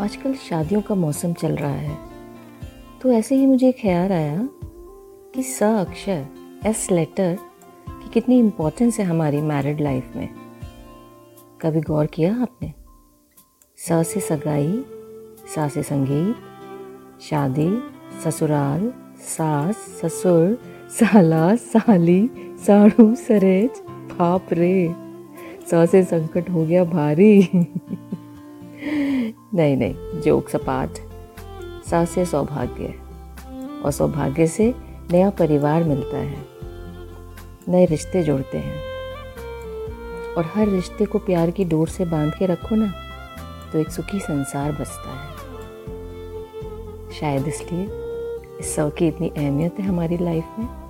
आजकल शादियों का मौसम चल रहा है। तो ऐसे ही मुझे ख्याल आया कि स अक्षर, एस लेटर की कितनी इम्पोर्टेंस है हमारी मैरिड लाइफ में। कभी गौर किया आपने? स से सगाई, सा से संगीत, शादी, ससुराल, सास, ससुर, साला, साली, साड़ू, सरेज, बाप रे! स से संकट हो गया भारी। नहीं नहीं जोक सपाट सास सौभाग्य और सौभाग्य से नया परिवार मिलता है। नए रिश्ते जोड़ते हैं। और हर रिश्ते को प्यार की डोर से बाँध के रखो ना तो एक सुखी संसार बसता है। शायद इसलिए इस सौ की इतनी अहमियत है हमारी लाइफ में।